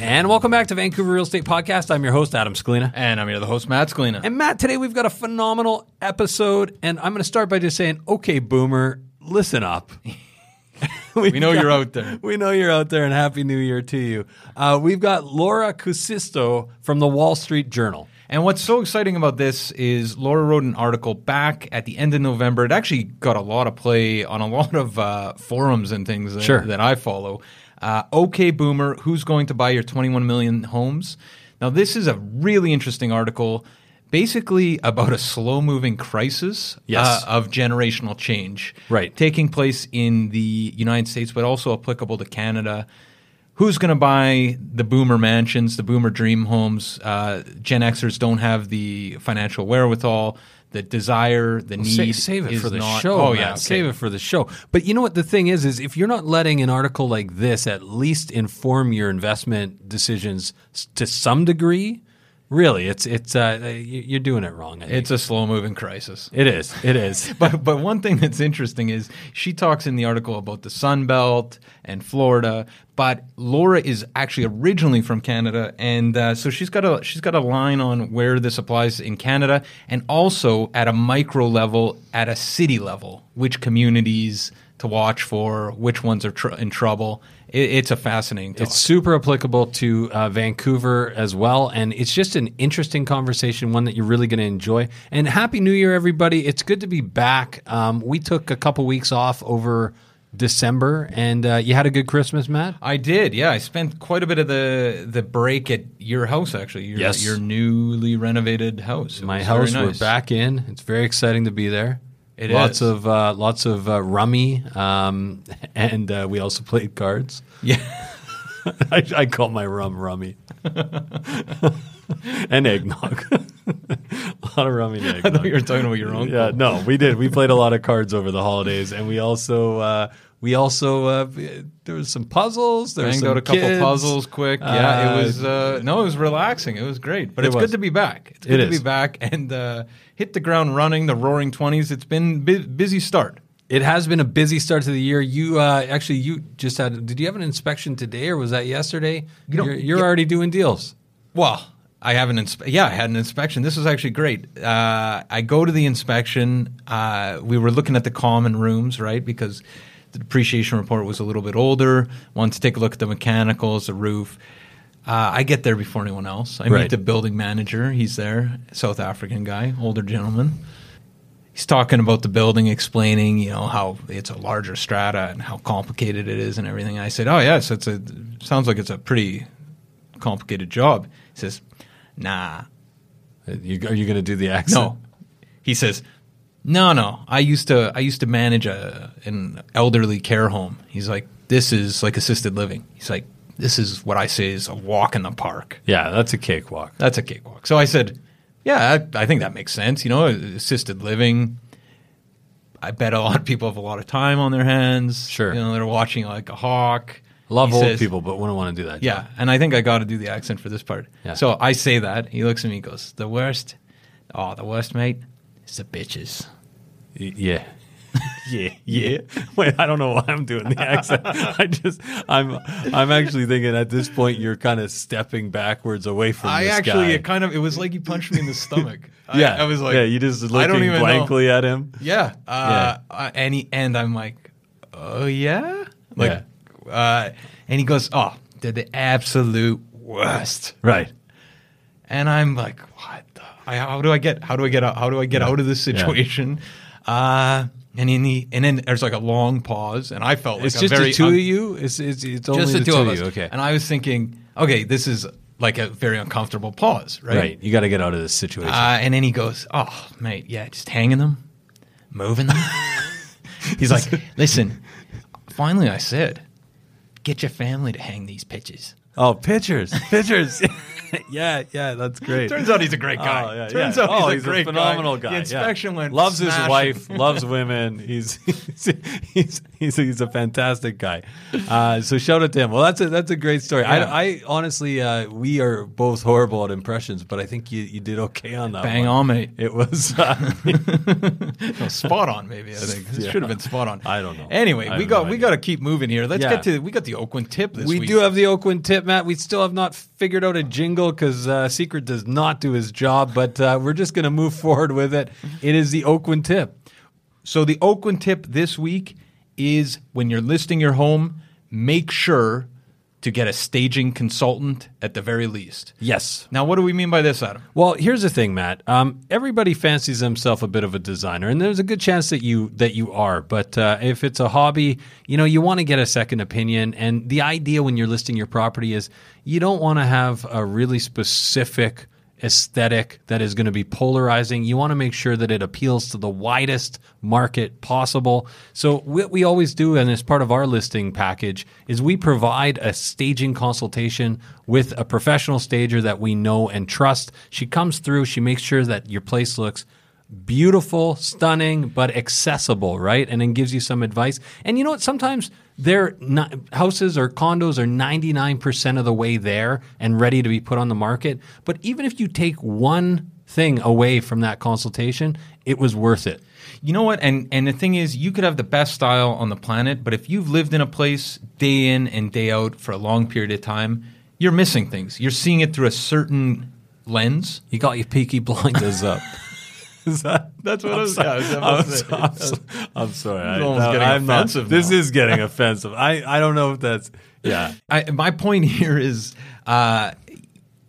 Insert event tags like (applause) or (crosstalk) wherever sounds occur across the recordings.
And welcome back to Vancouver Real Estate Podcast. I'm your host, Adam Scalina. And I'm your other host, Matt Scalina. And Matt, today we've got a phenomenal episode. And I'm going to start by just saying, okay, Boomer, listen up. (laughs) we know got, you're out there. We know you're out there, and Happy New Year to you. Uh, we've got Laura Kusisto from the Wall Street Journal. And what's so exciting about this is Laura wrote an article back at the end of November. It actually got a lot of play on a (laughs) lot of uh, forums and things that, sure. that I follow. Uh, okay, Boomer, who's going to buy your 21 million homes? Now, this is a really interesting article, basically about a slow moving crisis yes. uh, of generational change. Right. Taking place in the United States, but also applicable to Canada. Who's going to buy the boomer mansions, the boomer dream homes? Uh, Gen Xers don't have the financial wherewithal the desire, the well, need. Save, save it for the not, show. Oh yeah, okay. save it for the show. But you know what the thing is is if you're not letting an article like this at least inform your investment decisions to some degree, Really, it's it's uh, you're doing it wrong. It's a slow moving crisis. It is. It is. (laughs) but but one thing that's interesting is she talks in the article about the Sun Belt and Florida. But Laura is actually originally from Canada, and uh, so she's got a she's got a line on where this applies in Canada, and also at a micro level, at a city level, which communities to watch for, which ones are tr- in trouble. It, it's a fascinating. Talk. It's super applicable to uh, Vancouver as well, and it's just an interesting conversation, one that you're really going to enjoy. And happy New Year, everybody! It's good to be back. Um, we took a couple weeks off over. December, and uh, you had a good Christmas, Matt. I did. Yeah, I spent quite a bit of the the break at your house. Actually, your, yes, your newly renovated house. It My house. Nice. We're back in. It's very exciting to be there. It lots is. of uh, lots of uh, rummy, um, (laughs) and uh, we also played cards. Yeah, (laughs) I, I, call my rum rummy (laughs) and eggnog. a lot of rummy and eggnog. I thought you were talking about your own. Yeah, no, we did. We played a lot of cards over the holidays, and we also uh, we also uh, there was some puzzles. There Banged was out a couple kids. puzzles quick. Yeah, it was uh, no, it was relaxing. It was great, but It it's was. good to be back. It's good It to is. be back and uh, hit the ground running. The Roaring Twenties. It's been bu- busy start. It has been a busy start to the year. You uh, actually, you just had. Did you have an inspection today, or was that yesterday? You you're you're yeah. already doing deals. Well, I have an inspe- yeah, I had an inspection. This was actually great. Uh, I go to the inspection. Uh, we were looking at the common rooms, right? Because The depreciation report was a little bit older. Wanted to take a look at the mechanicals, the roof. Uh, I get there before anyone else. I Right. meet the building manager. He's there, South African guy, older gentleman. He's talking about the building, explaining, you know, how it's a larger strata and how complicated it is and everything. I said, "Oh yes, it's a sounds like it's a pretty complicated job." He says, "Nah, You, are you going to do the accent? no." He says, "No, no. I used to I used to manage a an elderly care home." He's like, "This is like assisted living." He's like, "This is what I say is a walk in the park." Yeah, that's a cakewalk. That's a cakewalk. So I said, yeah, I, I think that makes sense. You know, assisted living. I bet a lot of people have a lot of time on their hands. Sure. You know, they're watching like a hawk. Love He old says- people, but wouldn't want to do that. Yeah. And I think I got to do the accent for this part. Yeah. So I say that. He looks at me and goes, the worst, oh, the worst, mate, is the bitches. Y- Yeah. (laughs) yeah, yeah. Wait, I don't know why I'm doing the accent. (laughs) I just, I'm, I'm actually thinking at this point you're kind of stepping backwards away from I this actually, guy. it kind of, it was like you punched me in the stomach. (laughs) Yeah, I, was like, yeah, you just I looking don't even know. blankly at him. Yeah. Uh, uh, and he, and I'm like, oh yeah, like, uh, and he goes, oh, they're the absolute worst. Right. And I'm like, what? The, I, how do I get? How do I get out? How do I get out of this situation? Uh, and in the and then there's like a long pause, and I felt like It's a just very the two un- of you. It's it's, it's only just the, two of us. you. Okay. And I was thinking, okay, this is like a very uncomfortable pause, right? right. You got to get out of this situation. Uh, and then he goes, "Oh, mate, yeah, just hanging them, moving them." (laughs) He's like, "Listen, finally, I said, get your family to hang these pitches." Oh, pictures, pictures. (laughs) yeah, yeah, that's great. Turns out he's a great guy. Oh, yeah, Turns yeah. out he's, oh, a he's great phenomenal guy. guy. The yeah. inspection went loves his wife, (laughs) loves women. He's (laughs) he's he's, he's, he's a fantastic guy. Uh, so shout out to him. Well, that's a that's a great story. Yeah. I, I honestly, uh, we are both horrible at impressions, but I think you, you did okay on that. Bang one. on, mate. It was. Uh, No, spot on, maybe. I think it Yeah. should have been spot on. I don't know. Anyway, I we got no we got to keep moving here. Let's Yeah. get to we got the Oakland tip this we week. do have the Oakland tip, Matt. We still have not figured out a jingle because uh, Secret does not do his job, but uh, we're just going to move (laughs) forward with it. It is the Oakland tip. So the Oakland tip this week is when you're listing your home, make sure to get a staging consultant at the very least. Yes. Now, what do we mean by this, Adam? Well, here's the thing, Matt. Um, everybody fancies themselves a bit of a designer, and there's a good chance that you that you are. But uh, if it's a hobby, you know, you want to get a second opinion. And the idea when you're listing your property is you don't want to have a really specific aesthetic that is going to be polarizing. You want to make sure that it appeals to the widest market possible. So what we always do, and as part of our listing package, is we provide a staging consultation with a professional stager that we know and trust. She comes through, she makes sure that your place looks beautiful, stunning, but accessible, right? And then gives you some advice. And you know what? Sometimes their not, houses or condos are 99% of the way there and ready to be put on the market. But even if you take one thing away from that consultation, it was worth it. You know what? And and the thing is, you could have the best style on the planet, but if you've lived in a place day in and day out for a long period of time, you're missing things. You're seeing it through a certain lens. You got your peaky blinders up. (laughs) (laughs) Is that, That's what I'm I was- sorry. yeah, I'm, about to so- say. (laughs) I'm so- I'm sorry. I, no, I'm not- This is getting offensive. I, I don't know if that's yeah. (laughs) I, my point here is, uh,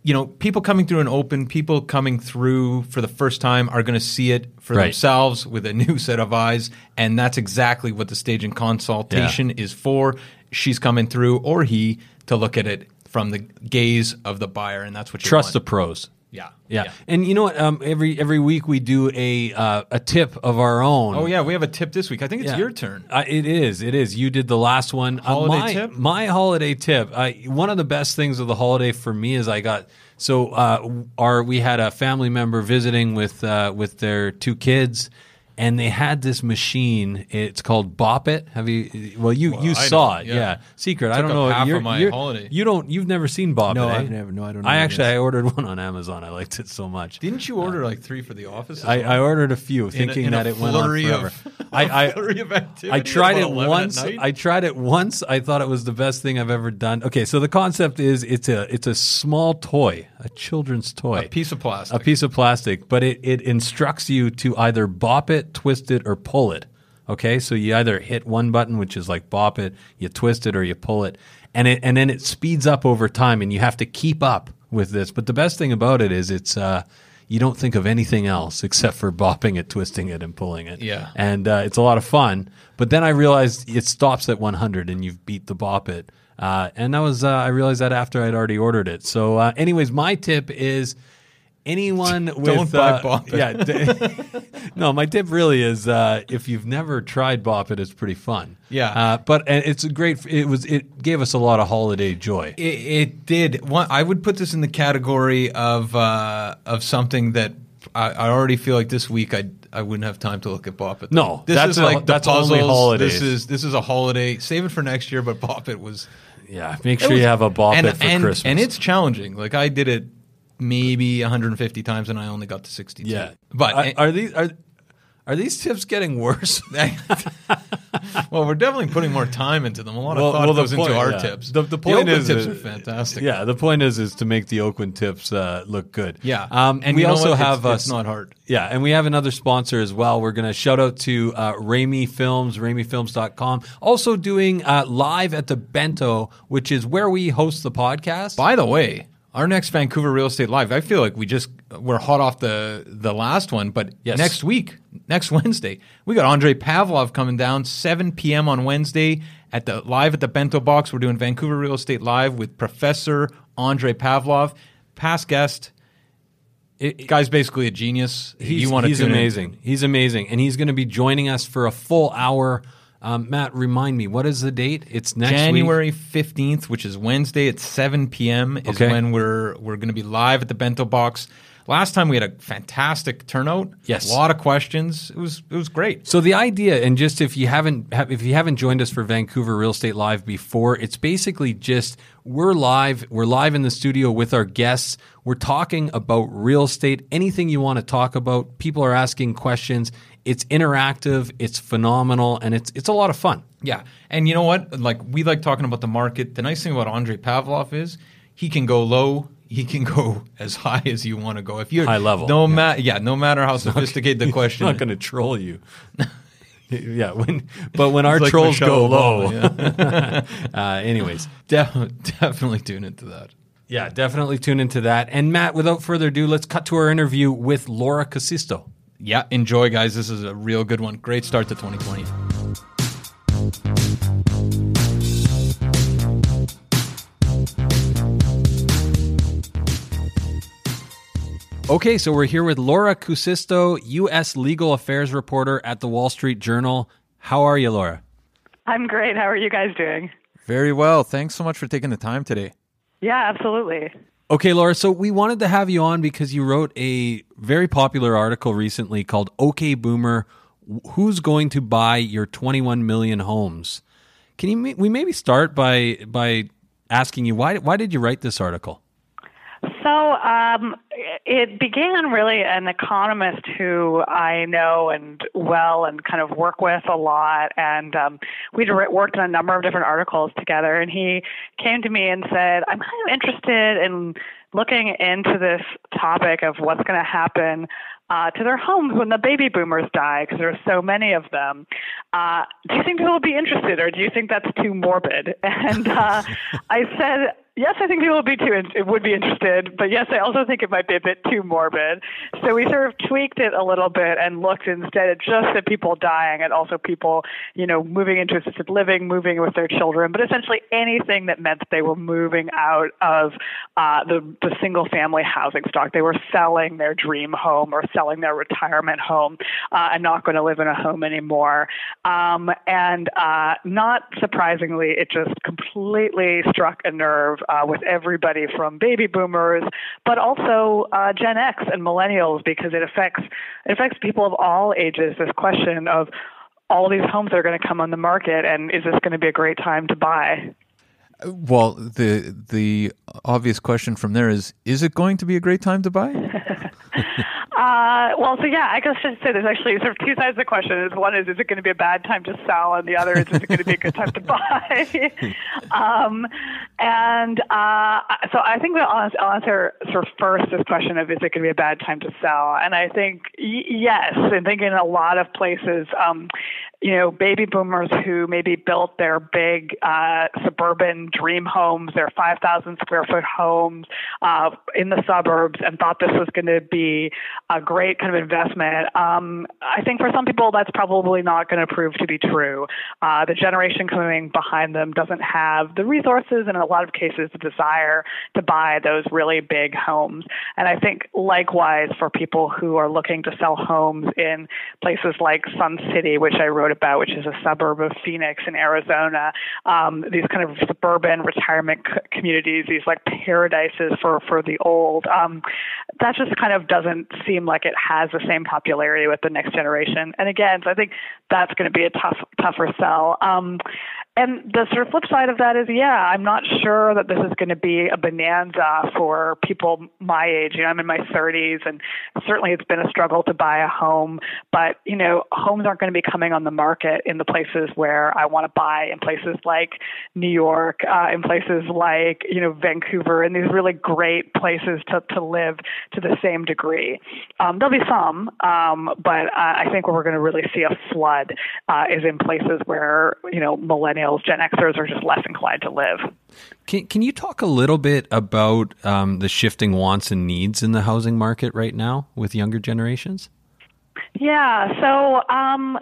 you know, people coming through an open, people coming through for the first time are going to see it for Right. themselves with a new set of eyes, and that's exactly what the staging consultation is for. She's coming through, or he, to look at it from the gaze of the buyer, and that's what you Trust the pros. Yeah, Yeah. and you know what? Um, every every week we do a uh, a tip of our own. Oh yeah, we have a tip this week. I think it's Yeah. your turn. Uh, it is. It is. You did the last one. Uh, Holiday my, tip? My holiday tip. Uh, one of the best things of the holiday for me is I got so uh, our we had a family member visiting with uh, with their two kids. And they had this machine. It's called Bop It. Have you? Well, you you I saw it. yeah. Yeah. Secret. I Took don't know. half You're- my you're- holiday. You don't. You've never seen Bop No, It. eh? I've never- no, I don't know I actually. I ordered (laughs) one on Amazon. I liked it so much. Didn't you order like three for the office? I. I ordered a few, In a- thinking in a that it went on forever. of- (laughs) I, I, (laughs) flurry of activity I tried it once. I tried it once. I thought it was the best thing I've ever done. Okay, so the concept is it's a it's a small toy, a children's toy, a piece of plastic. a piece of plastic, but it, it instructs you to either bop it, twist it, or pull it. Okay, so you either hit one button, which is like bop it, you twist it, or you pull it, and it and then it speeds up over time, and you have to keep up with this. But the best thing about it is it's uh, you don't think of anything else (laughs) except for bopping it, twisting it, and pulling it. Yeah. and uh, it's a lot of fun. But then I realized it stops at 100, and you've beat the bop it. Uh, and that was uh, I realized that after I'd already ordered it. So, uh, anyways, my tip is anyone with Don't buy uh, Bop It. Yeah, d- (laughs) no, my tip really is uh, if you've never tried Bop It, it's pretty fun. Yeah. uh, but and it's a great. It was it gave us a lot of holiday joy. It, it did. One, I would put this in the category of uh, of something that I, I already feel like this week I I wouldn't have time to look at Bop It. No, this that's is a- like the that's only puzzles. holidays. This is this is a holiday. Save it for next year. But Bop It was Yeah, make sure was- you have a Bop and, It for and, Christmas. and it's challenging. Like I did it maybe 150 times and I only got to 62. yeah. but are, are these are are these tips getting worse? (laughs) well, we're definitely putting more time into them. A lot of Well- thought well, goes point- into our yeah. tips. The- the point Oakland is tips that- are fantastic. yeah, the point is is to make the Oakland tips uh, look good. Yeah. um, And we also? It's- have uh, it's not hard. Yeah, and we have another sponsor as well. We're going to shout out to uh, Raimi Films, RaimiFilms.com. Also doing uh, live at the Bento, which is where we host the podcast. By the way, our next Vancouver Real Estate Live, I feel like we just we're hot off the the last one, but Yes. next week, next (laughs) Wednesday, we got Andre Pavlov coming down 7 p.m. on Wednesday at the live at the Bento Box. We're doing Vancouver Real Estate Live with Professor Andre Pavlov, past guest. It- Guy's basically a genius. he's, you want to he's tune in. amazing. He's amazing, and he's going to be joining us for a full hour. Um, Matt, remind me what is the date? It's next. January fifteenth, which is Wednesday at seven p.m. is Okay. when we're we're going to be live at the Bento Box. Last time we had a fantastic turnout. Yes. a lot of questions. It was it was great. So the idea, and just if you haven't if you haven't joined us for Vancouver Real Estate Live before, it's basically just we're live. We're live in the studio with our guests. We're talking about real estate. Anything you want to talk about. People are asking questions. It's interactive. It's phenomenal, and it's it's a lot of fun. Yeah, and you know what? Like we like talking about the market. The nice thing about Andre Pavlov is he can go low. He can (laughs) go as high as you want to go. If you're High level, no matter yeah, no matter how sophisticated the (laughs) question. I'm not going to troll you. (laughs) (laughs) yeah, when but when (laughs) our like trolls Michelle go low. Obama, (laughs) uh, anyways, De- definitely tune into that. yeah, definitely tune into that. And Matt, without further ado, let's cut to our interview with Laura Kusisto. Yeah, enjoy, guys. This is a real good one. Great start to 2020. Okay, so we're here with Laura Kusisto, U.S. legal affairs reporter at the Wall Street Journal. How are you, Laura? I'm great. How are you guys doing? Very well. Thanks so much for taking the time today. Yeah, absolutely. Okay, Laura, so we wanted to have you on because you wrote a very popular article recently called OK Boomer Who's Going to Buy Your 21 Million Homes? Can you we maybe start by by asking you why why did you write this article? So um, it began really an economist who I know and well and kind of work with a lot. And um, we'd worked on a number of different articles together. And he came to me and said, I'm kind of interested in looking into this topic of what's going to happen uh, to their homes when the baby boomers die, because there are so many of them. Uh, do you think people will be interested, or do you think that's too morbid? (laughs) And uh, I said, yes, I think people would be too it would be interested, but yes, I also think it might be a bit too morbid. So we sort of tweaked it a little bit and looked instead at just at people dying and also people, you know, moving into assisted living, moving with their children, but essentially anything that meant that they were moving out of uh, the the single family housing stock. They were selling their dream home or selling their retirement home uh, and not going to live in a home anymore. Um, and uh, not surprisingly, it just completely struck a nerve uh, with everybody from baby boomers, but also uh, Gen X and millennials because it affects it affects people of all ages. This question of all these homes that are going to come on the market, and is this going to be a great time to buy? Well, the the obvious question from there is: Is it going to be a great time to buy? (laughs) Uh, well, so yeah, I guess I should say there's actually sort of two sides of the question. Is one is is it going to be a bad time to sell, and the other is is it going to be a good time to (laughs) buy? (laughs) um, and uh, so I think the I'll, I'll answer sort of first this question of is it going to be a bad time to sell, and I think y- yes. I think in a lot of places. Um, you know, baby boomers who maybe built their big uh, suburban dream homes, their 5,000 square foot homes uh, in the suburbs, and thought this was going to be a great kind of investment. Um, I think for some people, that's probably not going to prove to be true. Uh, the generation coming behind them doesn't have the resources, and in a lot of cases, the desire to buy those really big homes. And I think likewise for people who are looking to sell homes in places like Sun City, which I wrote about, which is a suburb of Phoenix in Arizona. Um, these kind of suburban retirement c- communities, these like paradises for for the old. Um, that just kind of doesn't seem like it has the same popularity with the next generation. And again, so I think that's going to be a tough tougher sell. Um, and the sort of flip side of that is, yeah, I'm not sure that this is going to be a bonanza for people my age. You know, I'm in my 30s, and certainly it's been a struggle to buy a home. But you know, homes aren't going to be coming on the market in the places where I want to buy, in places like New York, uh, in places like you know Vancouver, and these really great places to to live to the same degree. Um, there'll be some, um, but I think where we're going to really see a flood uh, is in places where you know millennials millennials, Gen Xers are just less inclined to live. Can, can you talk a little bit about um, the shifting wants and needs in the housing market right now with younger generations? Yeah, so um,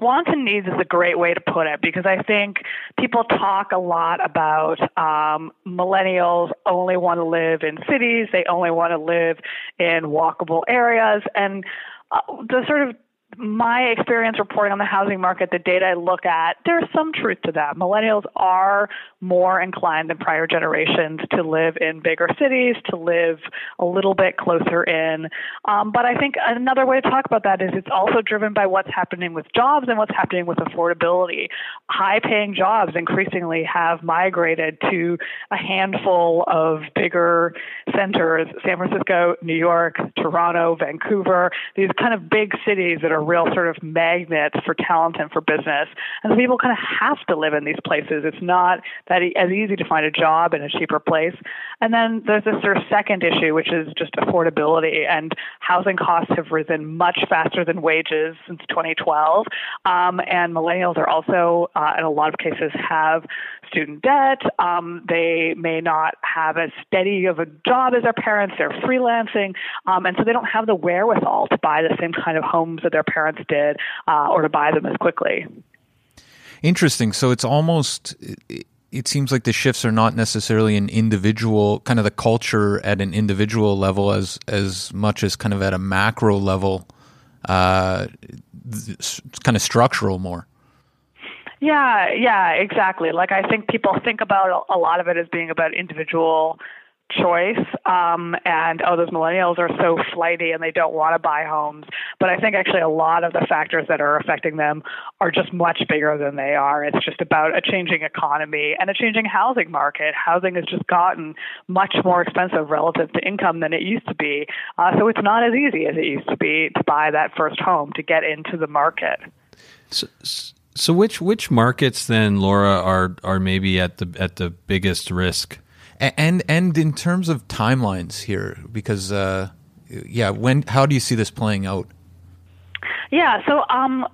wants and needs is a great way to put it because I think people talk a lot about um, millennials only want to live in cities, they only want to live in walkable areas, and uh, the sort of my experience reporting on the housing market, the data I look at, there's some truth to that. Millennials are more inclined than prior generations to live in bigger cities, to live a little bit closer in. Um, but I think another way to talk about that is it's also driven by what's happening with jobs and what's happening with affordability. High paying jobs increasingly have migrated to a handful of bigger centers San Francisco, New York, Toronto, Vancouver, these kind of big cities that are real sort of magnets for talent and for business. And so people kind of have to live in these places. It's not that e- as easy to find a job in a cheaper place. And then there's this sort of second issue, which is just affordability. And housing costs have risen much faster than wages since 2012. Um, and millennials are also, uh, in a lot of cases, have student debt. Um, they may not have as steady of a job as their parents. They're freelancing. Um, and so they don't have the wherewithal to buy the same kind of homes that their parents did uh, or to buy them as quickly. Interesting. So it's almost it seems like the shifts are not necessarily an individual kind of the culture at an individual level as as much as kind of at a macro level uh, kind of structural more yeah yeah exactly. Like i think people think about a lot of it as being about individual choice um, and oh those millennials are so flighty and they don't want to buy homes. But i think actually a lot of the factors that are affecting them are just much bigger than they are. It's just about a changing economy and a changing housing market. Housing has just gotten much more expensive relative to income than it used to be. Uh, so it's not as easy as it used to be to buy that first home to get into the market. So, so which which markets then laura are are maybe at the at the biggest risk and and in terms of timelines here, because uh, yeah, when how do you see this playing out? Yeah, so um,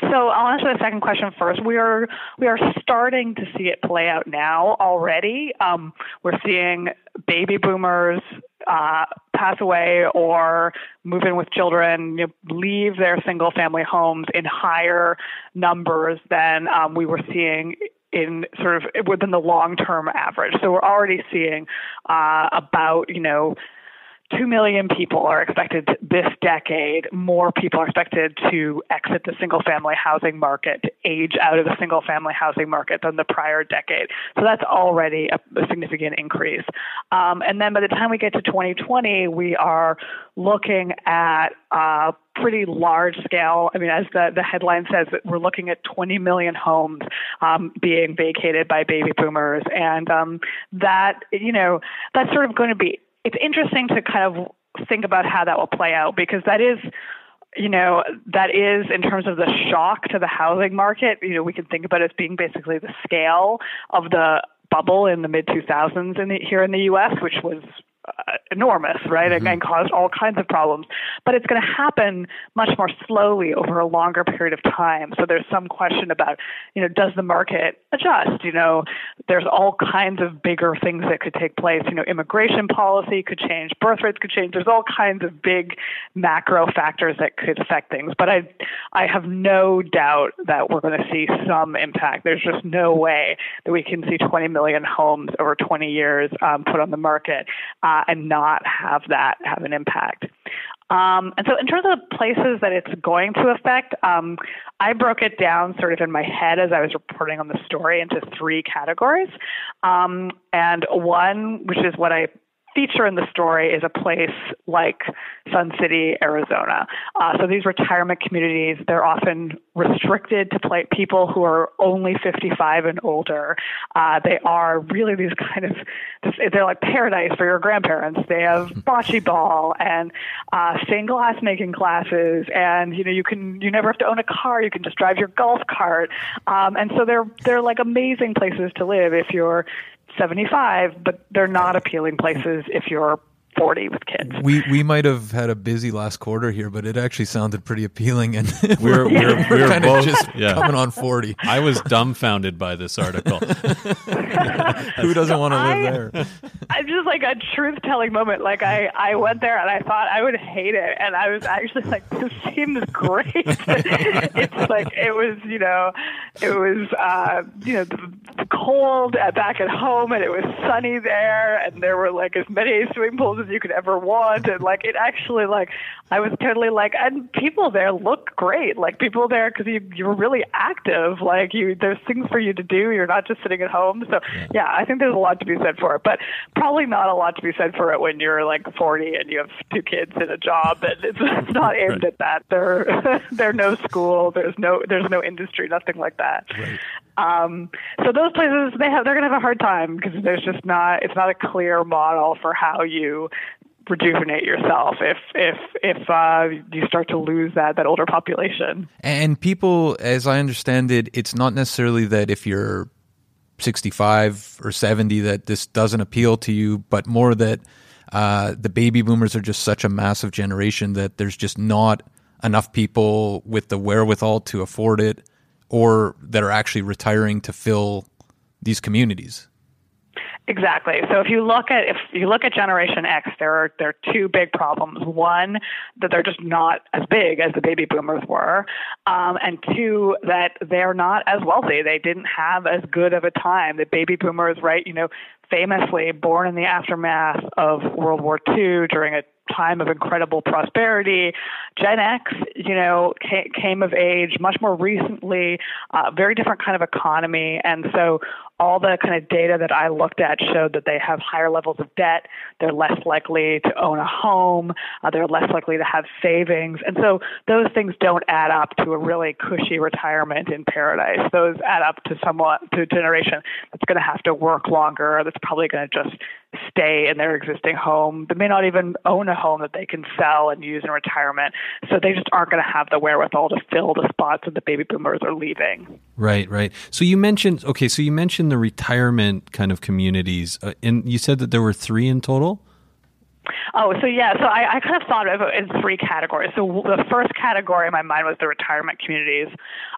so I'll answer the second question first. We are we are starting to see it play out now already. Um, we're seeing baby boomers uh, pass away or move in with children, you know, leave their single family homes in higher numbers than um, we were seeing in sort of within the long term average. So we're already seeing uh, about, you know, 2 million people are expected this decade. More people are expected to exit the single family housing market, to age out of the single family housing market than the prior decade. So that's already a, a significant increase. Um, and then by the time we get to 2020, we are looking at uh, pretty large scale. I mean, as the, the headline says, we're looking at 20 million homes um, being vacated by baby boomers. And um, that, you know, that's sort of going to be it's interesting to kind of think about how that will play out because that is you know that is in terms of the shock to the housing market you know we can think about it as being basically the scale of the bubble in the mid 2000s in the, here in the US which was uh, enormous, right, mm-hmm. and, caused all kinds of problems. but it's going to happen much more slowly over a longer period of time. So there's some question about, you know, does the market adjust? You know, there's all kinds of bigger things that could take place. You know, immigration policy could change, birth rates could change. There's all kinds of big macro factors that could affect things. But I, I have no doubt that we're going to see some impact. There's just no way that we can see 20 million homes over 20 years um, put on the market uh, and not have that have an impact. Um, and so, in terms of the places that it's going to affect, um, I broke it down sort of in my head as I was reporting on the story into three categories. Um, and one, which is what I feature in the story is a place like Sun City, Arizona. Uh, so these retirement communities, they're often restricted to play, people who are only 55 and older. Uh, they are really these kind of, they're like paradise for your grandparents. They have (laughs) bocce ball and uh, stained glass making classes, and you know you can you never have to own a car. You can just drive your golf cart, um, and so they're they're like amazing places to live if you're 75, but they're not appealing places if you're 40 with kids. We we might have had a busy last quarter here, but it actually sounded pretty appealing, and (laughs) we're we're, we're, we're kind both of just yeah. coming on 40. I was dumbfounded by this article. (laughs) Who doesn't want to live I- there? (laughs) I'm just like a truth telling moment. Like I, I went there and I thought I would hate it, and I was actually like, this seems great. it's like it was, you know, it was, uh, you know, the, the cold uh, back at home, and it was sunny there, and there were like as many swimming pools you could ever want, and like it actually, like I was totally like, and people there look great. Like people there because you you're really active. Like you, there's things for you to do. You're not just sitting at home. So yeah, I think there's a lot to be said for it, but probably not a lot to be said for it when you're like 40 and you have two kids and a job, and it's, (laughs) it's not aimed at that. There, (laughs) there's no school. There's no there's no industry. Nothing like that. Um, so those places they have they're going to have a hard time because there's just not it's not a clear model for how you rejuvenate yourself if if if uh, you start to lose that that older population. And people, as I understand it, it's not necessarily that if you're 65 or 70 that this doesn't appeal to you, but more that uh, the baby boomers are just such a massive generation that there's just not enough people with the wherewithal to afford it or that are actually retiring to fill these communities. Exactly. So if you look at if you look at Generation X, there are there are two big problems. One, that they're just not as big as the baby boomers were, um, and two, that they're not as wealthy. They didn't have as good of a time. The baby boomers, right? You know, famously born in the aftermath of World War II during a time of incredible prosperity. Gen X, you know, came, of age much more recently, uh, very different kind of economy. And so all the kind of data that I looked at showed that they have higher levels of debt. They're less likely to own a home. Uh, they're less likely to have savings. And so those things don't add up to a really cushy retirement in paradise. Those add up to somewhat to a generation that's going to have to work longer, that's probably going to just stay in their existing home. They may not even own a home that they can sell and use in retirement. So they just aren't going to have the wherewithal to fill the spots that the baby boomers are leaving. Right, right. So you mentioned okay. So you mentioned the retirement kind of communities, uh, and you said that there were three in total. Oh, so yeah, so I, I kind of thought of it in three categories. So the first category in my mind was the retirement communities.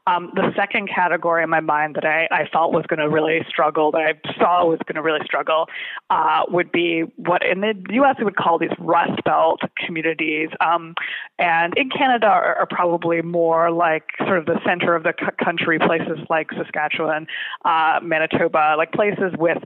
Um, the second category in my mind that I, I felt was going to really struggle, that I saw was going to really struggle, uh, would be what in the U.S. we would call these Rust Belt communities, um, and in Canada are, are probably more like sort of the center of the c- country, places like Saskatchewan, uh, Manitoba, like places with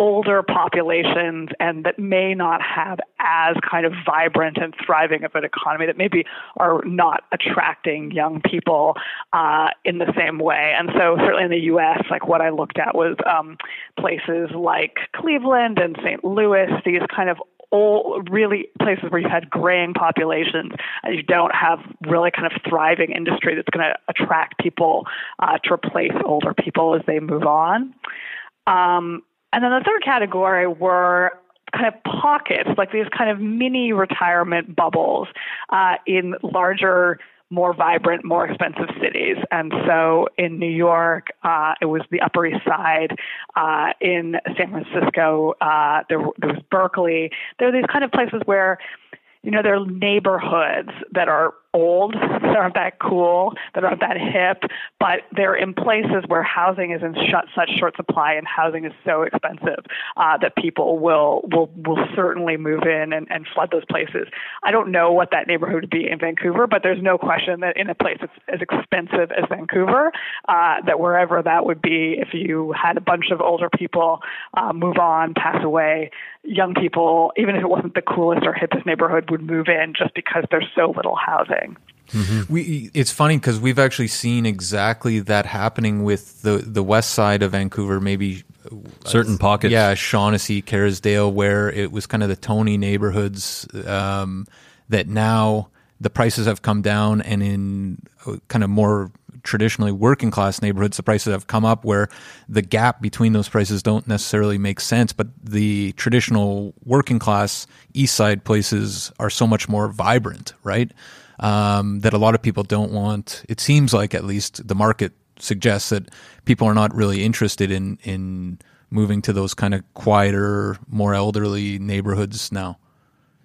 older populations and that may not have as kind of vibrant and thriving of an economy that maybe are not attracting young people uh, in the same way. And so certainly in the U.S., like what I looked at was um, places like Cleveland and St. Louis, these kind of all really places where you've had graying populations and you don't have really kind of thriving industry that's going to attract people uh, to replace older people as they move on. Um, and then the third category were kind of pockets, like these kind of mini retirement bubbles uh, in larger, more vibrant, more expensive cities. And so in New York, uh, it was the Upper East Side. Uh, in San Francisco, uh, there, there was Berkeley. There are these kind of places where you know, there are neighborhoods that are old, that aren't that cool, that aren't that hip, but they're in places where housing is in sh- such short supply and housing is so expensive uh, that people will will will certainly move in and, and flood those places. I don't know what that neighborhood would be in Vancouver, but there's no question that in a place that's as expensive as Vancouver, uh, that wherever that would be, if you had a bunch of older people uh, move on, pass away, young people, even if it wasn't the coolest or hippest neighborhood, would move in just because there's so little housing. Mm-hmm. We it's funny because we've actually seen exactly that happening with the the west side of Vancouver, maybe certain pockets. Yeah, Shaughnessy, Kerrisdale, where it was kind of the Tony neighborhoods um, that now the prices have come down, and in uh, kind of more traditionally working class neighborhoods, the prices have come up where the gap between those prices don't necessarily make sense. But the traditional working class east side places are so much more vibrant, right? Um, that a lot of people don't want. It seems like at least the market suggests that people are not really interested in in moving to those kind of quieter, more elderly neighborhoods now.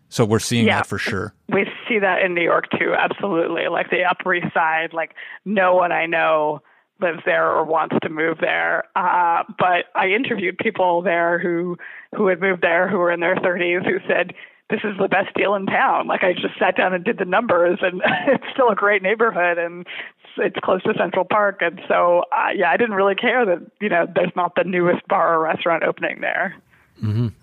So we're seeing Yeah. that for sure. We see that in New York too, absolutely. Like the Upper East Side, like no one I know lives there or wants to move there. Uh, but I interviewed people there who who had moved there who were in their 30s who said this is the best deal in town. Like I just sat down and did the numbers, and (laughs) it's still a great neighborhood, and it's, close to Central Park. And so, uh, yeah, I didn't really care that you know there's not the newest bar or restaurant opening there.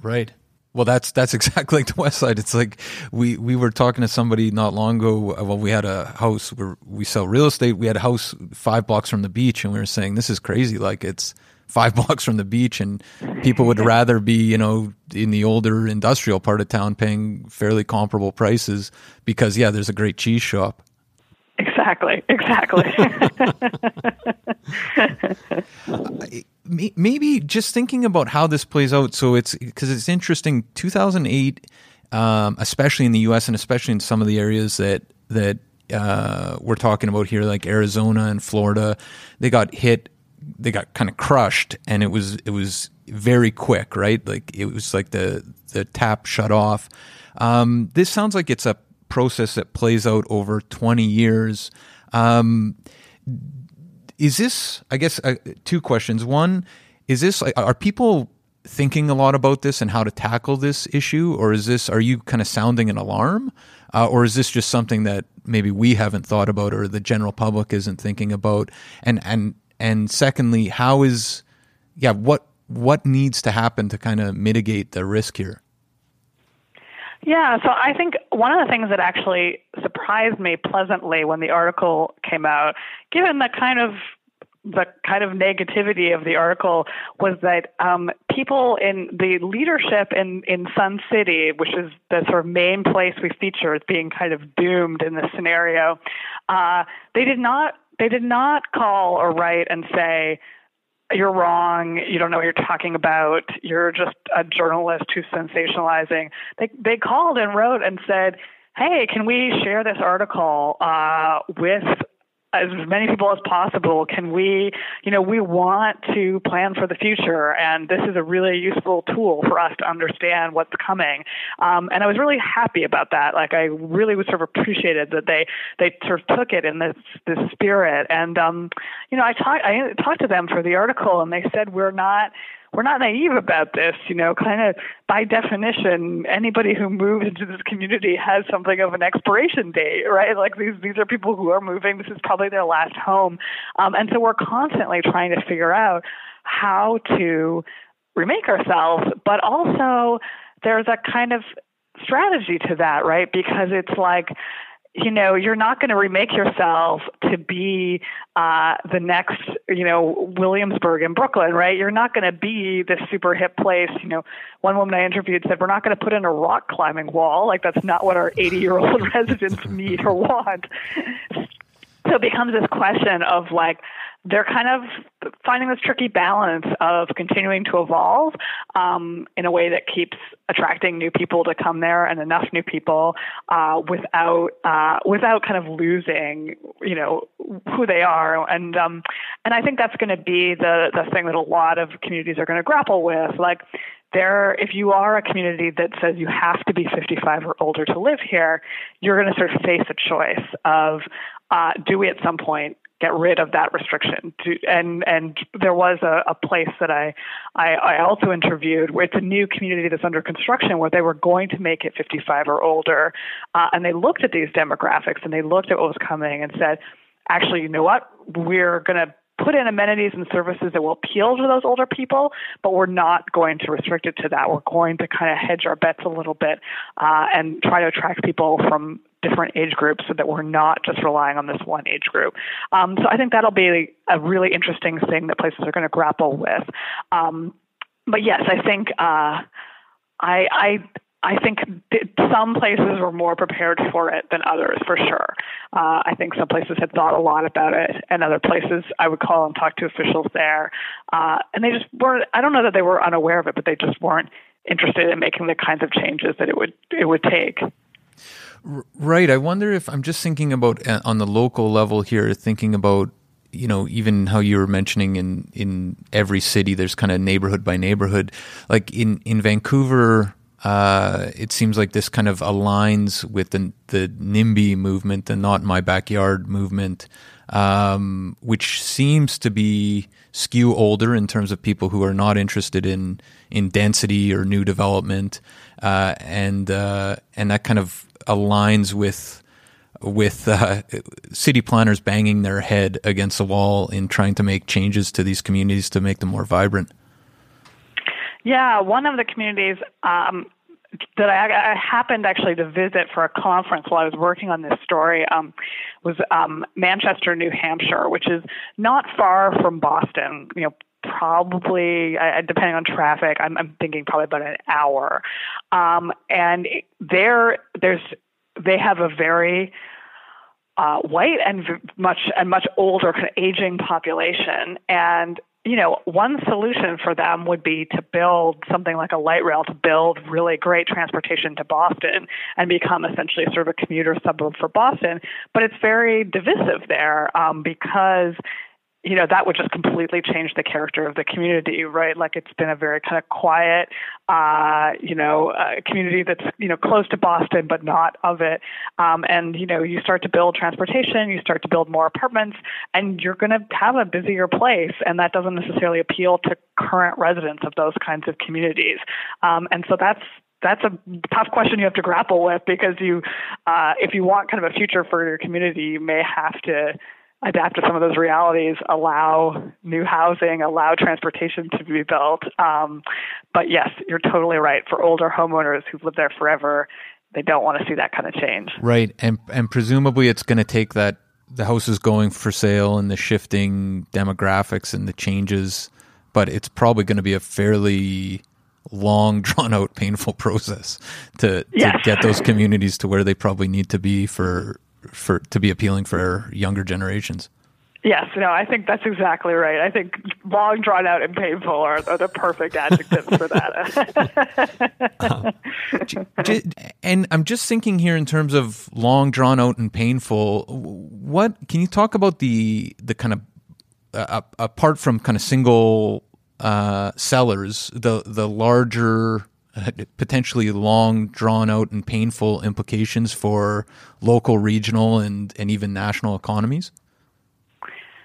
Right. Well, that's that's (laughs) exactly like the West Side. It's like we we were talking to somebody not long ago. uh, Well, we had a house where we sell real estate. We had a house five blocks from the beach, and we were saying this is crazy. Like it's five (laughs) blocks from the beach, and people would (laughs) rather be you know in the older industrial part of town, paying fairly comparable prices because yeah, there's a great cheese shop. Exactly, exactly. (laughs) Maybe just thinking about how this plays out. So it's because it's interesting. 2008, um, especially in the U.S. and especially in some of the areas that that uh, we're talking about here, like Arizona and Florida, they got hit. They got kind of crushed, and it was it was very quick, right? Like it was like the the tap shut off. Um, this sounds like it's a process that plays out over 20 years. Um, is this i guess uh, two questions one is this are people thinking a lot about this and how to tackle this issue or is this are you kind of sounding an alarm uh, or is this just something that maybe we haven't thought about or the general public isn't thinking about and and and secondly how is yeah what what needs to happen to kind of mitigate the risk here? Yeah, so I think one of the things that actually surprised me pleasantly when the article came out, given the kind of the kind of negativity of the article was that um, people in the leadership in, in Sun City, which is the sort of main place we feature as being kind of doomed in this scenario, uh, they did not they did not call or write and say, you're wrong. You don't know what you're talking about. You're just a journalist who's sensationalizing. They they called and wrote and said, "Hey, can we share this article uh, with as many people as possible? Can we, you know, we want to plan for the future, and this is a really useful tool for us to understand what's coming." Um, and I was really happy about that. Like I really was sort of appreciated that they they sort of took it in this this spirit. And um, you know, I talked I talked to them for the article, and they said we're not we're not naive about this. You know, kind of by definition, anybody who moves into this community has something of an expiration date, right? Like these these are people who are moving. This is probably their last home, um, and so we're constantly trying to figure out how to remake ourselves, but also there's a kind of strategy to that, right? Because it's like you know, you're not going to remake yourself to be uh, the next, you know, Williamsburg in Brooklyn, right? You're not going to be this super hip place. You know, one woman I interviewed said, we're not going to put in a rock climbing wall. Like, that's not what our 80 year old (laughs) residents need or want. So it becomes this question of like, they're kind of finding this tricky balance of continuing to evolve um, in a way that keeps attracting new people to come there and enough new people uh, without uh, without kind of losing you know who they are. And um, and I think that's going to be the the thing that a lot of communities are going to grapple with. Like there, if you are a community that says you have to be 55 or older to live here, you're going to sort of face a choice of uh, do we at some point get rid of that restriction. To, and and there was a, a place that I, I, I also interviewed where it's a new community that's under construction where they were going to make it 55 or older, uh, and they looked at these demographics and they looked at what was coming and said, actually, you know what, we're going to put in amenities and services that will appeal to those older people, but we're not going to restrict it to that. We're going to kind of hedge our bets a little bit uh, and try to attract people from different age groups so that we're not just relying on this one age group. Um, so I think that'll be a really interesting thing that places are going to grapple with. Um, but yes, I think uh, I, I I think some places were more prepared for it than others, for sure. Uh, I think some places had thought a lot about it, and other places I would call and talk to officials there, uh, and they just weren't. I don't know that they were unaware of it, but they just weren't interested in making the kinds of changes that it would it would take. Right. I wonder if I'm just thinking about uh, on the local level here, thinking about you know even how you were mentioning in in every city there's kind of neighborhood by neighborhood like in in Vancouver uh, it seems like this kind of aligns with the the NIMBY movement the not my backyard movement um, which seems to be skew older in terms of people who are not interested in in density or new development uh, and uh, and that kind of aligns with with uh, city planners banging their head against the wall in trying to make changes to these communities to make them more vibrant. Yeah, one of the communities um, that I, I, happened actually to visit for a conference while I was working on this story um, was um, Manchester, New Hampshire, which is not far from Boston. You know, probably depending on traffic I'm, I'm thinking probably about an hour um, and there there's they have a very uh, white and much and much older kind of aging population and you know, one solution for them would be to build something like a light rail to build really great transportation to Boston and become essentially sort of a commuter suburb for Boston. But it's very divisive there um, because you know that would just completely change the character of the community right? Like it's been a very kind of quiet uh you know uh, community that's you know close to boston but not of it. Um and you know you start to build transportation you start to build more apartments and you're going to have a busier place and that doesn't necessarily appeal to current residents of those kinds of communities. Um and so that's that's a tough question you have to grapple with because you uh if you want kind of a future for your community you may have to adapt to some of those realities, allow new housing, allow transportation to be built. Um, but yes, you're totally right. For older homeowners who've lived there forever, they don't want to see that kind of change. Right, and and presumably it's going to take that the house is going for sale and the shifting demographics and the changes, but it's probably going to be a fairly long (laughs) drawn out painful process to, to yes. get those communities to where they probably need to be for for to be appealing for younger generations. Yes, no, I think that's exactly right. I think long, drawn out, and painful are, are the perfect adjectives for that. (laughs) (laughs) uh, and I'm just thinking here in terms of long, drawn out, and painful. What can you talk about the the kind of uh, apart from kind of single uh, sellers, the the larger Uh, potentially long, drawn out, and painful implications for local, regional, and, and even national economies?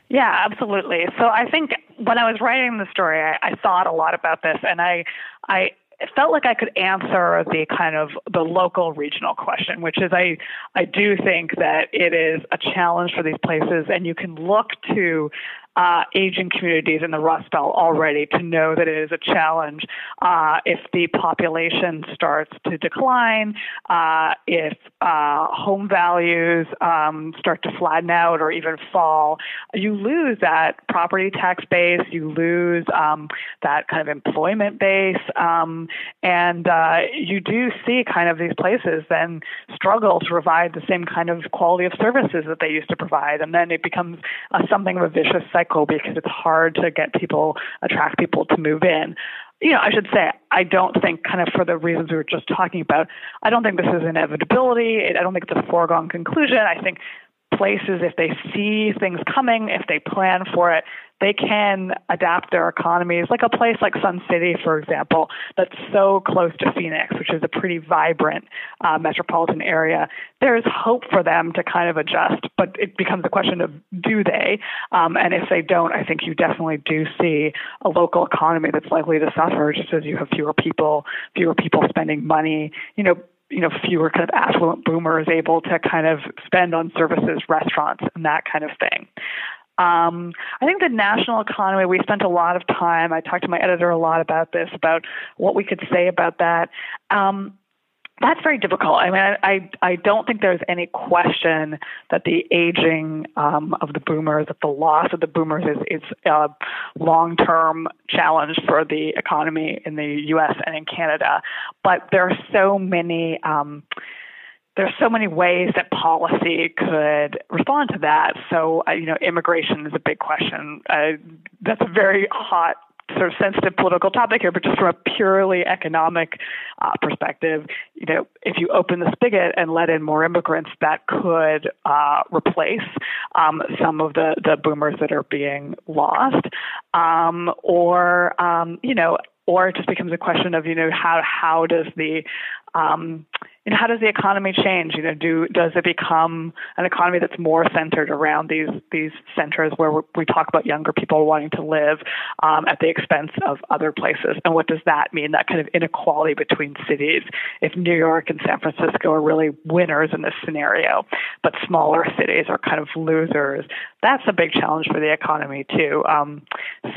Yeah, absolutely. So I think when I was writing the story, I, I thought a lot about this, and I, I felt like I could answer the kind of the local regional question, which is I I do think that it is a challenge for these places, and you can look to uh, aging communities in the Rust Belt already to know that it is a challenge uh, if the population starts to decline, uh, if uh, home values um, start to flatten out or even fall. You lose that property tax base, you lose um, that kind of employment base, um, and uh, you do see kind of these places then struggle to provide the same kind of quality of services that they used to provide, and then it becomes uh, something of a vicious cycle cycle because it's hard to get people, attract people to move in. You know, I should say, I don't think, kind of for the reasons we were just talking about, I don't think this is inevitability. I don't think it's a foregone conclusion. I think places, if they see things coming, if they plan for it, they can adapt their economies, like a place like Sun City, for example, that's so close to Phoenix, which is a pretty vibrant uh, metropolitan area. There's hope for them to kind of adjust, but it becomes a question of do they? Um, and if they don't, I think you definitely do see a local economy that's likely to suffer, just as you have fewer people, fewer people spending money. You know, you know, fewer kind of affluent boomers able to kind of spend on services, restaurants, and that kind of thing. Um, I think the national economy, we spent a lot of time, I talked to my editor a lot about this, about what we could say about that. Um, that's very difficult. I mean, I, I, don't think there's any question that the aging um, of the boomers, that the loss of the boomers is, is a long-term challenge for the economy in the U.S. and in Canada. But there are so many. Um, there's so many ways that policy could respond to that. So, uh, you know, immigration is a big question. Uh, that's a very hot sort of sensitive political topic here, but just from a purely economic uh, perspective, you know, if you open the spigot and let in more immigrants, that could uh, replace um, some of the the boomers that are being lost, um, or um, you know, or it just becomes a question of you know how how does the um, you know, how does the economy change? You know, do does it become an economy that's more centered around these these centers where we talk about younger people wanting to live um, at the expense of other places? And what does that mean? That kind of inequality between cities. If New York and San Francisco are really winners in this scenario, but smaller cities are kind of losers, that's a big challenge for the economy too. Um,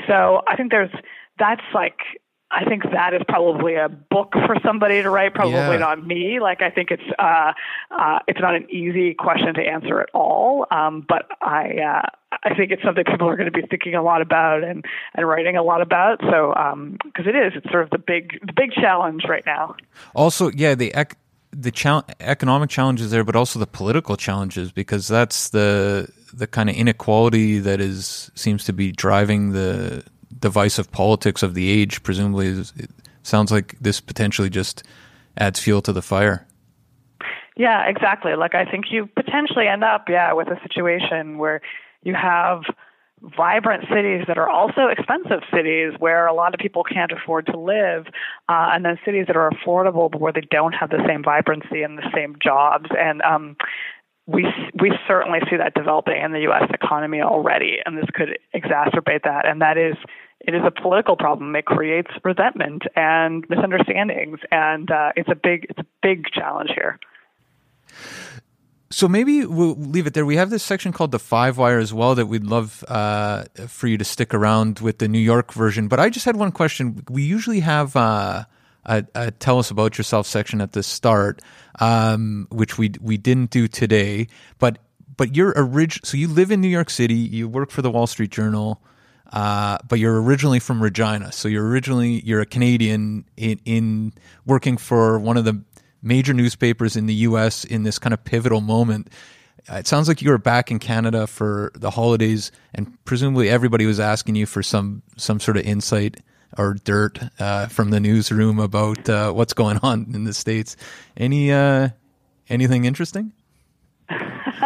so I think there's that's like I think that is probably a book for somebody to write, probably yeah. not me. Like I think it's uh, uh, it's not an easy question to answer at all, um, but I uh, I think it's something people are going to be thinking a lot about and and writing a lot about. So because um, it is, it's sort of the big the big challenge right now. Also, yeah, the ec- the chal- economic challenges there, but also the political challenges because that's the the kind of inequality that is seems to be driving the divisive politics of the age, presumably, it sounds like this potentially just adds fuel to the fire. Yeah, exactly. Like I think you potentially end up, yeah, with a situation where you have vibrant cities that are also expensive cities where a lot of people can't afford to live, uh, and then cities that are affordable but where they don't have the same vibrancy and the same jobs. And um, we we certainly see that developing in the U.S. economy already, and this could exacerbate that. And that is it is a political problem. It creates resentment and misunderstandings, and uh, it's a big it's a big challenge here. So maybe we'll leave it there. We have this section called the Five Wire as well that we'd love uh, for you to stick around with the New York version. But I just had one question. We usually have. Uh, a, a, tell us about yourself section at the start, um, which we we didn't do today. But but you're original. So you live in New York City. You work for the Wall Street Journal. Uh, but you're originally from Regina, so you're originally you're a Canadian in, in working for one of the major newspapers in the U.S. in this kind of pivotal moment. Uh, it sounds like you were back in Canada for the holidays, and presumably everybody was asking you for some some sort of insight or dirt uh, from the newsroom about uh, what's going on in the states. Any uh, anything interesting?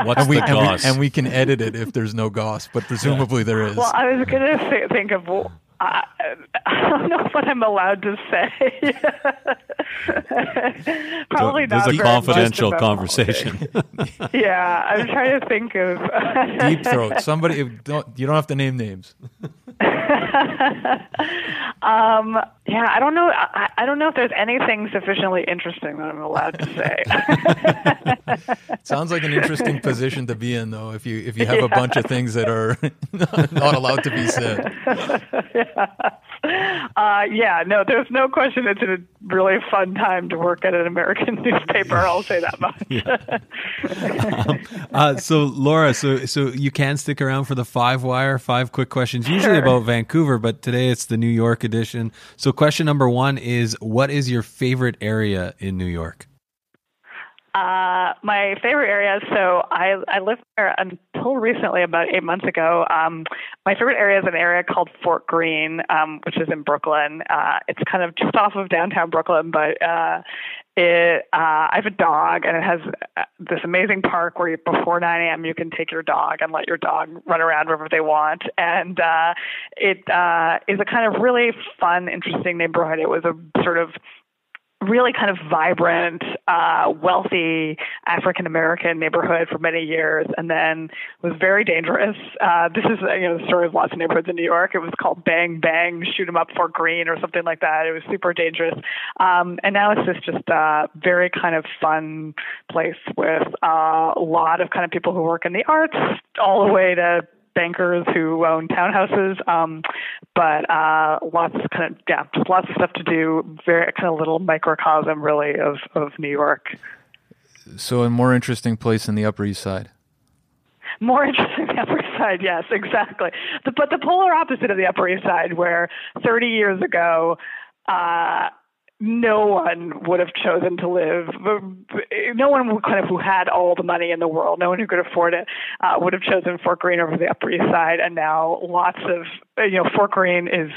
What's and we, the and goss? We, and we can edit it if there's no goss, but presumably there is. Well, I was going (laughs) to think of. Well, I, (laughs) I don't know what I'm allowed to say. (laughs) Probably so, not. This is a confidential conversation. (laughs) yeah, I'm trying to think of deep throat. Somebody don't you don't have to name names. um, yeah, I don't know. I, I, don't know if there's anything sufficiently interesting that I'm allowed to say. Sounds like an interesting position to be in, though. If you if you have yeah. a bunch of things that are not allowed to be said. yeah. (laughs) Uh, yeah, no, there's no question. It's a really fun time to work at an American (laughs) newspaper. I'll say that much. (laughs) um, uh, so, Laura, so so you can stick around for the five wire, five quick questions, usually sure. about Vancouver, but today it's the New York edition. So, question number one is: What is your favorite area in New York? Uh, my favorite area. So I I lived there until recently, about eight months ago. Um, my favorite area is an area called Fort Greene, um, which is in Brooklyn. Uh, it's kind of just off of downtown Brooklyn, but uh, it, uh, I have a dog, and it has uh, this amazing park where you, before 9 a.m. you can take your dog and let your dog run around wherever they want. And uh, it uh, is a kind of really fun, interesting neighborhood. It was a sort of really kind of vibrant, uh, wealthy African American neighborhood for many years, and then was very dangerous. Uh, this is you know the story of lots of neighborhoods in New York. It was called Bang Bang Shoot 'em Up Fort Greene, or something like that. It was super dangerous, um, and now it's just just a very kind of fun place with uh, a lot of kind of people who work in the arts, all the way to bankers who own townhouses, um, but uh, lots of kind of yeah, just lots of stuff to do. Very kind of little microcosm really of of New York. So a more interesting place in the Upper East Side. More (laughs) interesting the Upper East Side, yes, exactly. The, but the polar opposite of the Upper East Side, where 30 years ago. Uh, no one would have chosen to live. No one kind of who had all the money in the world, no one who could afford it, uh, would have chosen Fort Greene over the Upper East Side. And now lots of you know Fort Greene is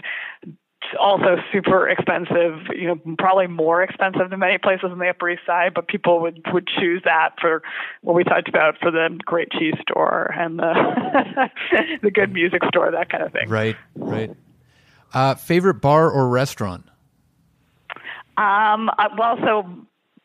also super expensive. You know, probably more expensive than many places in the Upper East Side. But people would would choose that for what we talked about for the great cheese store and the (laughs) the good music store, that kind of thing. Right, right. Uh, favorite bar or restaurant? Um, uh, well, so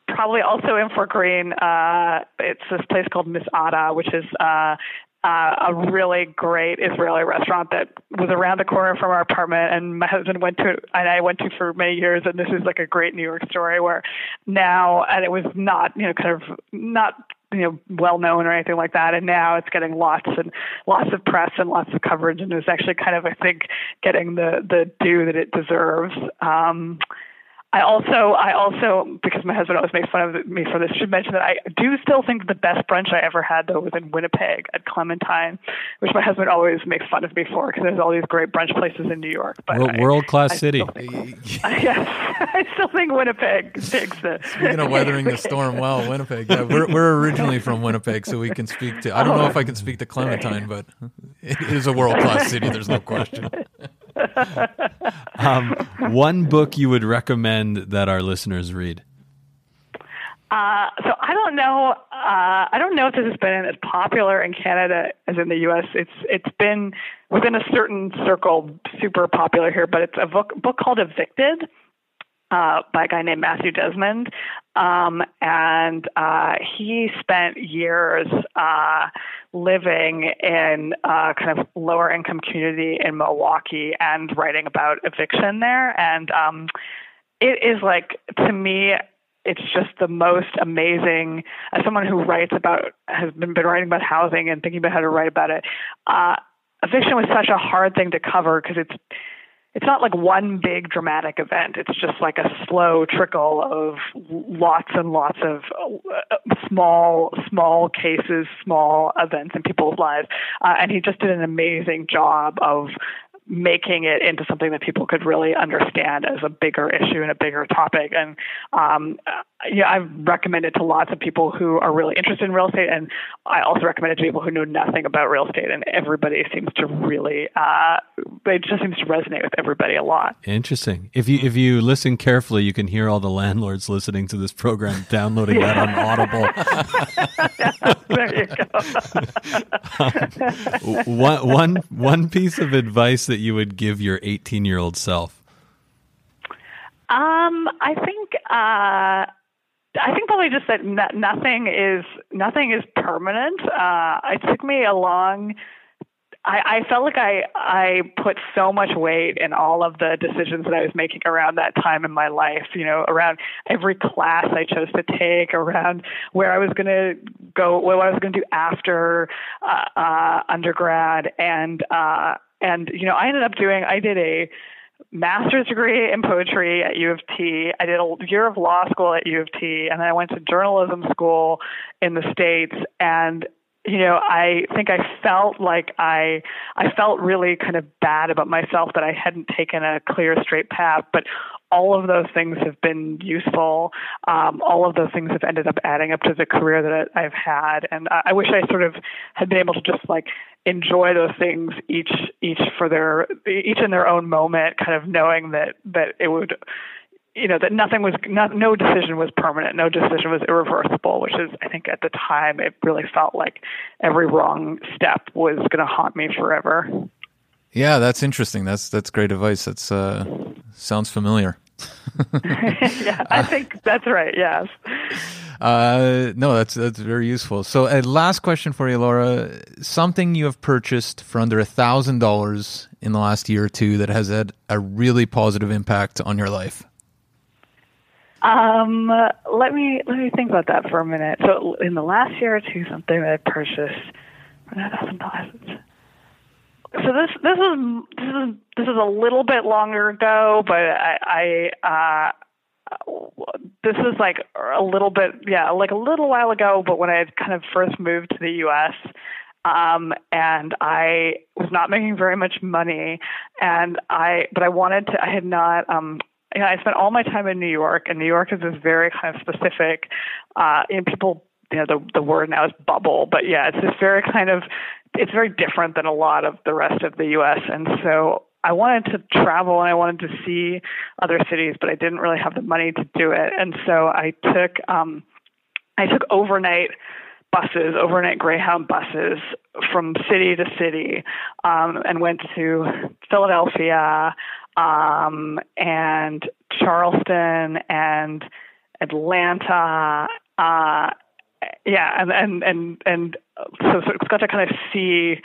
probably also in Fort Greene, uh, it's this place called Miss Ada, which is uh, uh, a really great Israeli restaurant that was around the corner from our apartment, and my husband went to, and I went to for many years. And this is like a great New York story where now, and it was not, you know, kind of not you know well known or anything like that and now it's getting lots and lots of press and lots of coverage and it's actually kind of i think getting the the due that it deserves um I also, I also, because my husband always makes fun of me for this, should mention that I do still think the best brunch I ever had though was in Winnipeg at Clementine, which my husband always makes fun of me for because there's all these great brunch places in New York. But world class city. Think, (laughs) (laughs) yes, I still think Winnipeg takes the. Speaking of weathering the storm, well, (laughs) Winnipeg. Yeah, we're we're originally from Winnipeg, so we can speak to. I don't know oh. if I can speak to Clementine, but it is a world class city. There's no question. (laughs) um, one book you would recommend that our listeners read? Uh, so I don't know. Uh, I don't know if this has been as popular in Canada as in the U.S. It's it's been within a certain circle super popular here, but it's a book book called Evicted uh, by a guy named Matthew Desmond, um, and uh, he spent years uh, living in a kind of lower income community in Milwaukee and writing about eviction there. And um, it is like, to me, it's just the most amazing. As someone who writes about, has been, been writing about housing and thinking about how to write about it, uh, eviction was such a hard thing to cover because it's it's not like one big dramatic event. It's just like a slow trickle of lots and lots of uh, small, small cases, small events in people's lives. Uh, and he just did an amazing job of making it into something that people could really understand as a bigger issue and a bigger topic. And um, yeah, I've recommended to lots of people who are really interested in real estate, and I also recommend it to people who know nothing about real estate. And everybody seems to really, uh, it just seems to resonate with everybody a lot. Interesting. If you if you listen carefully, you can hear all the landlords listening to this program (laughs) downloading that on Audible. (laughs) there you go. (laughs) um, one one one piece of advice that you would give your 18 year old self. Um, I think. Uh, I think probably just that nothing is nothing is permanent. Uh, it took me a long. I, I felt like I I put so much weight in all of the decisions that I was making around that time in my life. You know, around every class I chose to take, around where I was going to go, what I was going to do after uh, uh, undergrad, and uh, and you know, I ended up doing. I did a master's degree in poetry at U of T. I did a year of law school at U of T, and then I went to journalism school in the States. And you know, I think I felt like I I felt really kind of bad about myself that I hadn't taken a clear straight path, but all of those things have been useful. Um, all of those things have ended up adding up to the career that I've had, and I, I wish I sort of had been able to just like enjoy those things each each for their each in their own moment, kind of knowing that that it would you know that nothing was not, no decision was permanent no decision was irreversible which is i think at the time it really felt like every wrong step was going to haunt me forever yeah that's interesting that's that's great advice that's uh sounds familiar (laughs) (laughs) yeah i think that's right yes uh, no, that's that's very useful. So, a uh, last question for you, Laura. Something you have purchased for under a thousand dollars in the last year or two that has had a really positive impact on your life. Um, let me let me think about that for a minute. So, in the last year or two, something that I purchased for dollars. So this this is this is this is a little bit longer ago, but I, I uh, this is like a little bit, yeah, like a little while ago, but when I had kind of first moved to the U.S. Um, and I was not making very much money, and I, but I wanted to. I had not. Um, you know, I spent all my time in New York, and New York is this very kind of specific. Uh, and people, you know, the the word now is bubble, but yeah, it's this very kind of. It's very different than a lot of the rest of the U.S. And so I wanted to travel and I wanted to see other cities, but I didn't really have the money to do it. And so I took um, I took overnight buses, overnight Greyhound buses from city to city, um, and went to Philadelphia um, and Charleston and Atlanta. Uh, yeah, and and and and so, so got to kind of see,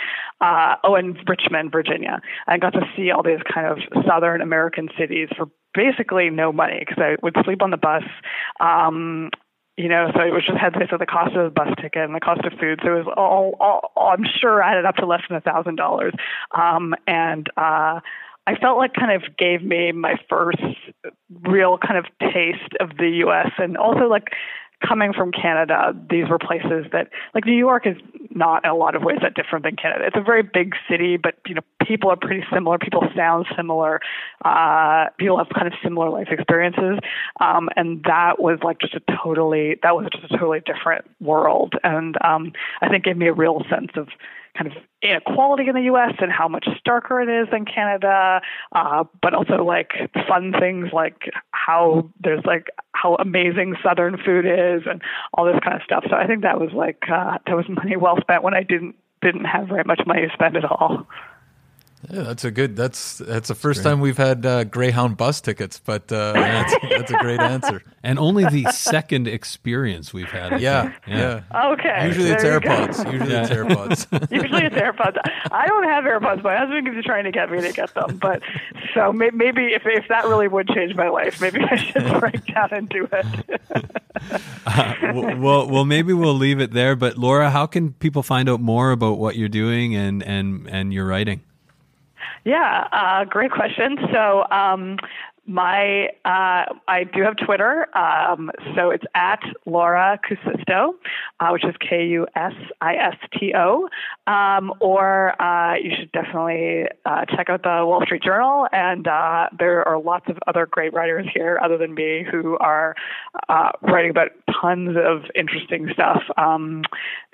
uh, oh, and Richmond, Virginia. I got to see all these kind of Southern American cities for basically no money because I would sleep on the bus. Um, you know, so it was just had to so the cost of the bus ticket and the cost of food. So it was all, all, all I'm sure added up to less than a thousand dollars. Um, and uh, I felt like kind of gave me my first real kind of taste of the U.S. and also like coming from Canada, these were places that, like New York, is not in a lot of ways that different than Canada. It's a very big city, but you know, people are pretty similar. People sound similar. Uh, people have kind of similar life experiences, um, and that was like just a totally that was just a totally different world. And um, I think gave me a real sense of kind of inequality in the U.S. and how much starker it is than Canada, uh, but also like fun things like how there's like how amazing Southern food is and all this kind of stuff. So I think that was like uh, that was money well spent when I didn't didn't have very much money to spend at all. Yeah, that's a good. That's that's the first time we've had uh, Greyhound bus tickets, but uh, (laughs) that's, that's a great answer. And only the second experience we've had. Yeah, yeah, yeah. Okay. Usually it's AirPods. Usually yeah. it's AirPods. (laughs) (laughs) Usually it's AirPods. I don't have AirPods. My husband keeps trying to get me to get them, but so maybe if if that really would change my life, maybe I should break down and do it. uh, well, well, maybe we'll leave it there. But Laura, how can people find out more about what you're doing and and and your writing? Yeah, uh, great question. So um, my uh, I do have Twitter, um, so it's at Laura Kusisto, uh, which is K U S I S T O. Um, or uh, you should definitely uh, check out the Wall Street Journal, and uh, there are lots of other great writers here, other than me, who are uh, writing about tons of interesting stuff. Um,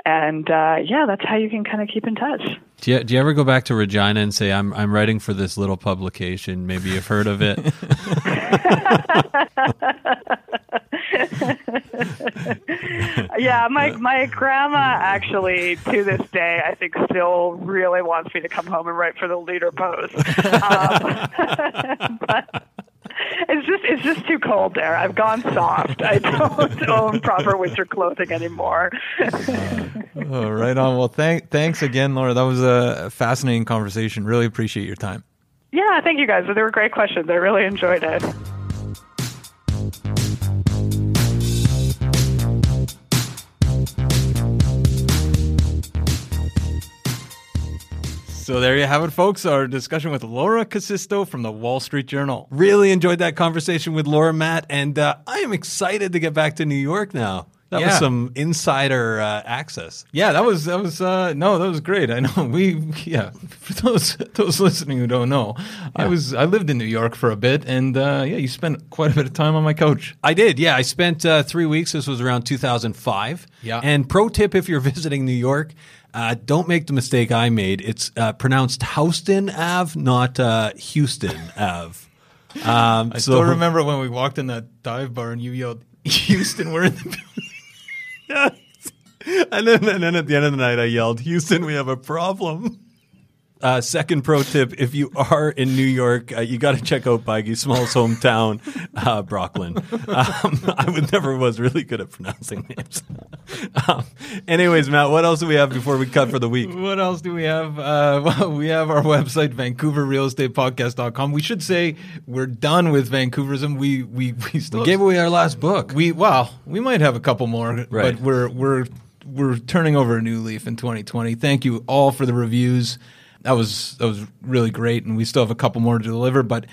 and yeah, that's how you can kind of keep in touch. Do you, do you ever go back to Regina and say, I'm, I'm writing for this little publication? Maybe you've heard of it. (laughs) yeah, my my grandma actually to this day I think still really wants me to come home and write for the Leader Post. Um, (laughs) but it's just it's just too cold there. I've gone soft. I don't (laughs) own proper winter clothing anymore. (laughs) oh, right on. Well, thank thanks again, Laura. That was a fascinating conversation. Really appreciate your time. Yeah, thank you guys. They were great questions. I really enjoyed it. So there you have it, folks. Our discussion with Laura Kusisto from the Wall Street Journal. Really enjoyed that conversation with Laura Matt, and uh, I am excited to get back to New York now. That yeah. was some insider uh, access. Yeah, that was that was uh, no, that was great. I know we yeah. For those (laughs) those listening who don't know, yeah. I was I lived in New York for a bit, and uh, yeah, you spent quite a bit of time on my couch. I did. Yeah, I spent uh, three weeks. This was around 2005. Yeah. And pro tip: if you're (laughs) visiting New York. Uh, don't make the mistake I made. It's uh, pronounced Houston Ave, not Houston Ave. Um, I so still remember when we walked in that dive bar and you yelled, "Houston, we're in the building." (laughs) and then, and then at the end of the night, I yelled, "Houston, we have a problem." Uh, second pro tip: If you are in New York, uh, you got to check out Biggie Small's hometown, uh, Brooklyn. (laughs) Um, I would never was really good at pronouncing names. (laughs) um, anyways, Matt, what else do we have before we cut for the week? What else do we have? Uh, (laughs) well, we have our website, VancouverRealEstatePodcast.com. We should say we're done with Vancouverism. We we we still We gave away our last book. we well, we might have a couple more, Right. but we're we're we're turning over a new leaf in 2020. Thank you all for the reviews. That was that was really great, and we still have a couple more to deliver. But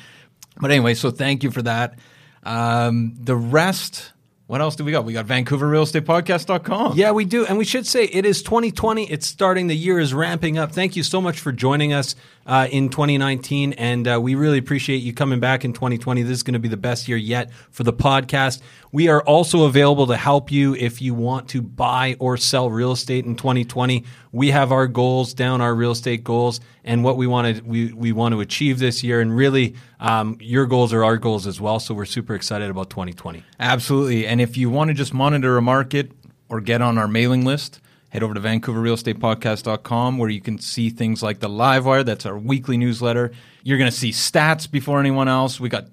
but anyway, so thank you for that. Um, the rest. What else do we got? We got VancouverRealEstatePodcast.com. Yeah, we do. And we should say it is 2020. It's starting. The year is ramping up. Thank you so much for joining us uh, in 2019. And uh, we really appreciate you coming back in 2020. This is going to be the best year yet for the podcast. We are also available to help you if you want to buy or sell real estate in 2020. We have our goals down, our real estate goals, and what we want to we, we want to achieve this year. And really, um, your goals are our goals as well. So we're super excited about 2020. Absolutely. And if you want to just monitor a market or get on our mailing list, head over to vancouverrealestatepodcast.com where you can see things like the live wire. That's our weekly newsletter. You're going to see stats before anyone else. We got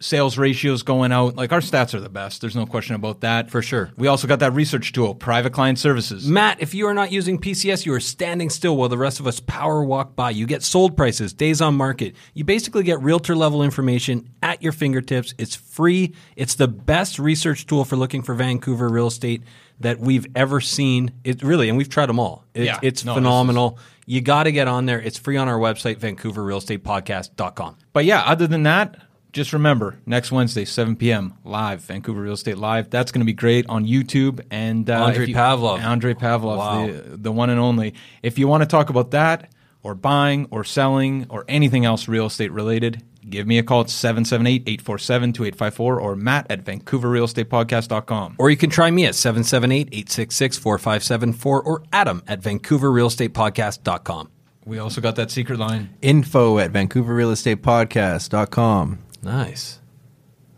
sales ratios going out like our stats are the best there's no question about that For sure. we also got that research tool private client services Matt, if you are not using PCS, you are standing still while the rest of us power walk by. You get sold prices, days on market. You basically get realtor level information at your fingertips. It's free. It's the best research tool for looking for Vancouver real estate that we've ever seen. It really, and we've tried them all. It, Yeah. It's No, phenomenal. You got to get on there. It's free on our website, vancouverrealestatepodcast.com. But yeah, other than that, just remember next Wednesday, 7 p.m. live, Vancouver Real Estate Live. That's going to be great on YouTube. And uh, Andrei if you- Pavlov. Andrei Pavlov, Wow. the, the one and only. If you want to talk about that, or buying, or selling, or anything else real estate related, give me a call at 778 847 2854 or matt at vancouverrealestatepodcast.com. Or you can try me at 778 866 4574 or Adam at vancouverrealestatepodcast.com. We also got that secret line. Info at VancouverRealEstatePodcast.com. Nice.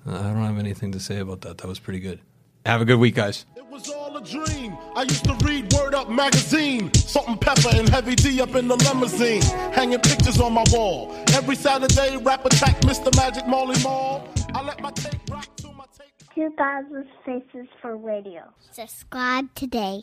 I don't have anything to say about that. That was pretty good. Have a good week, guys. It was all a dream. I used to read Word Up magazine. Salt and pepper and heavy D up in the limousine. Hanging pictures on my wall. Every Saturday, rap attack Mr. Magic Marley Marl. I let my tape rock to my tape. 2000 Faces for Radio. Subscribe today.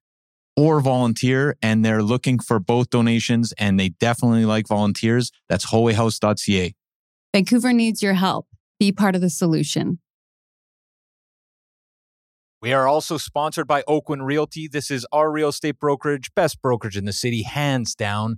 or volunteer. And they're looking for both donations and they definitely like volunteers. That's holyhouse.ca. Vancouver needs your help. Be part of the solution. We are also sponsored by Oakwyn Realty. This is our real estate brokerage, best brokerage in the city, hands down.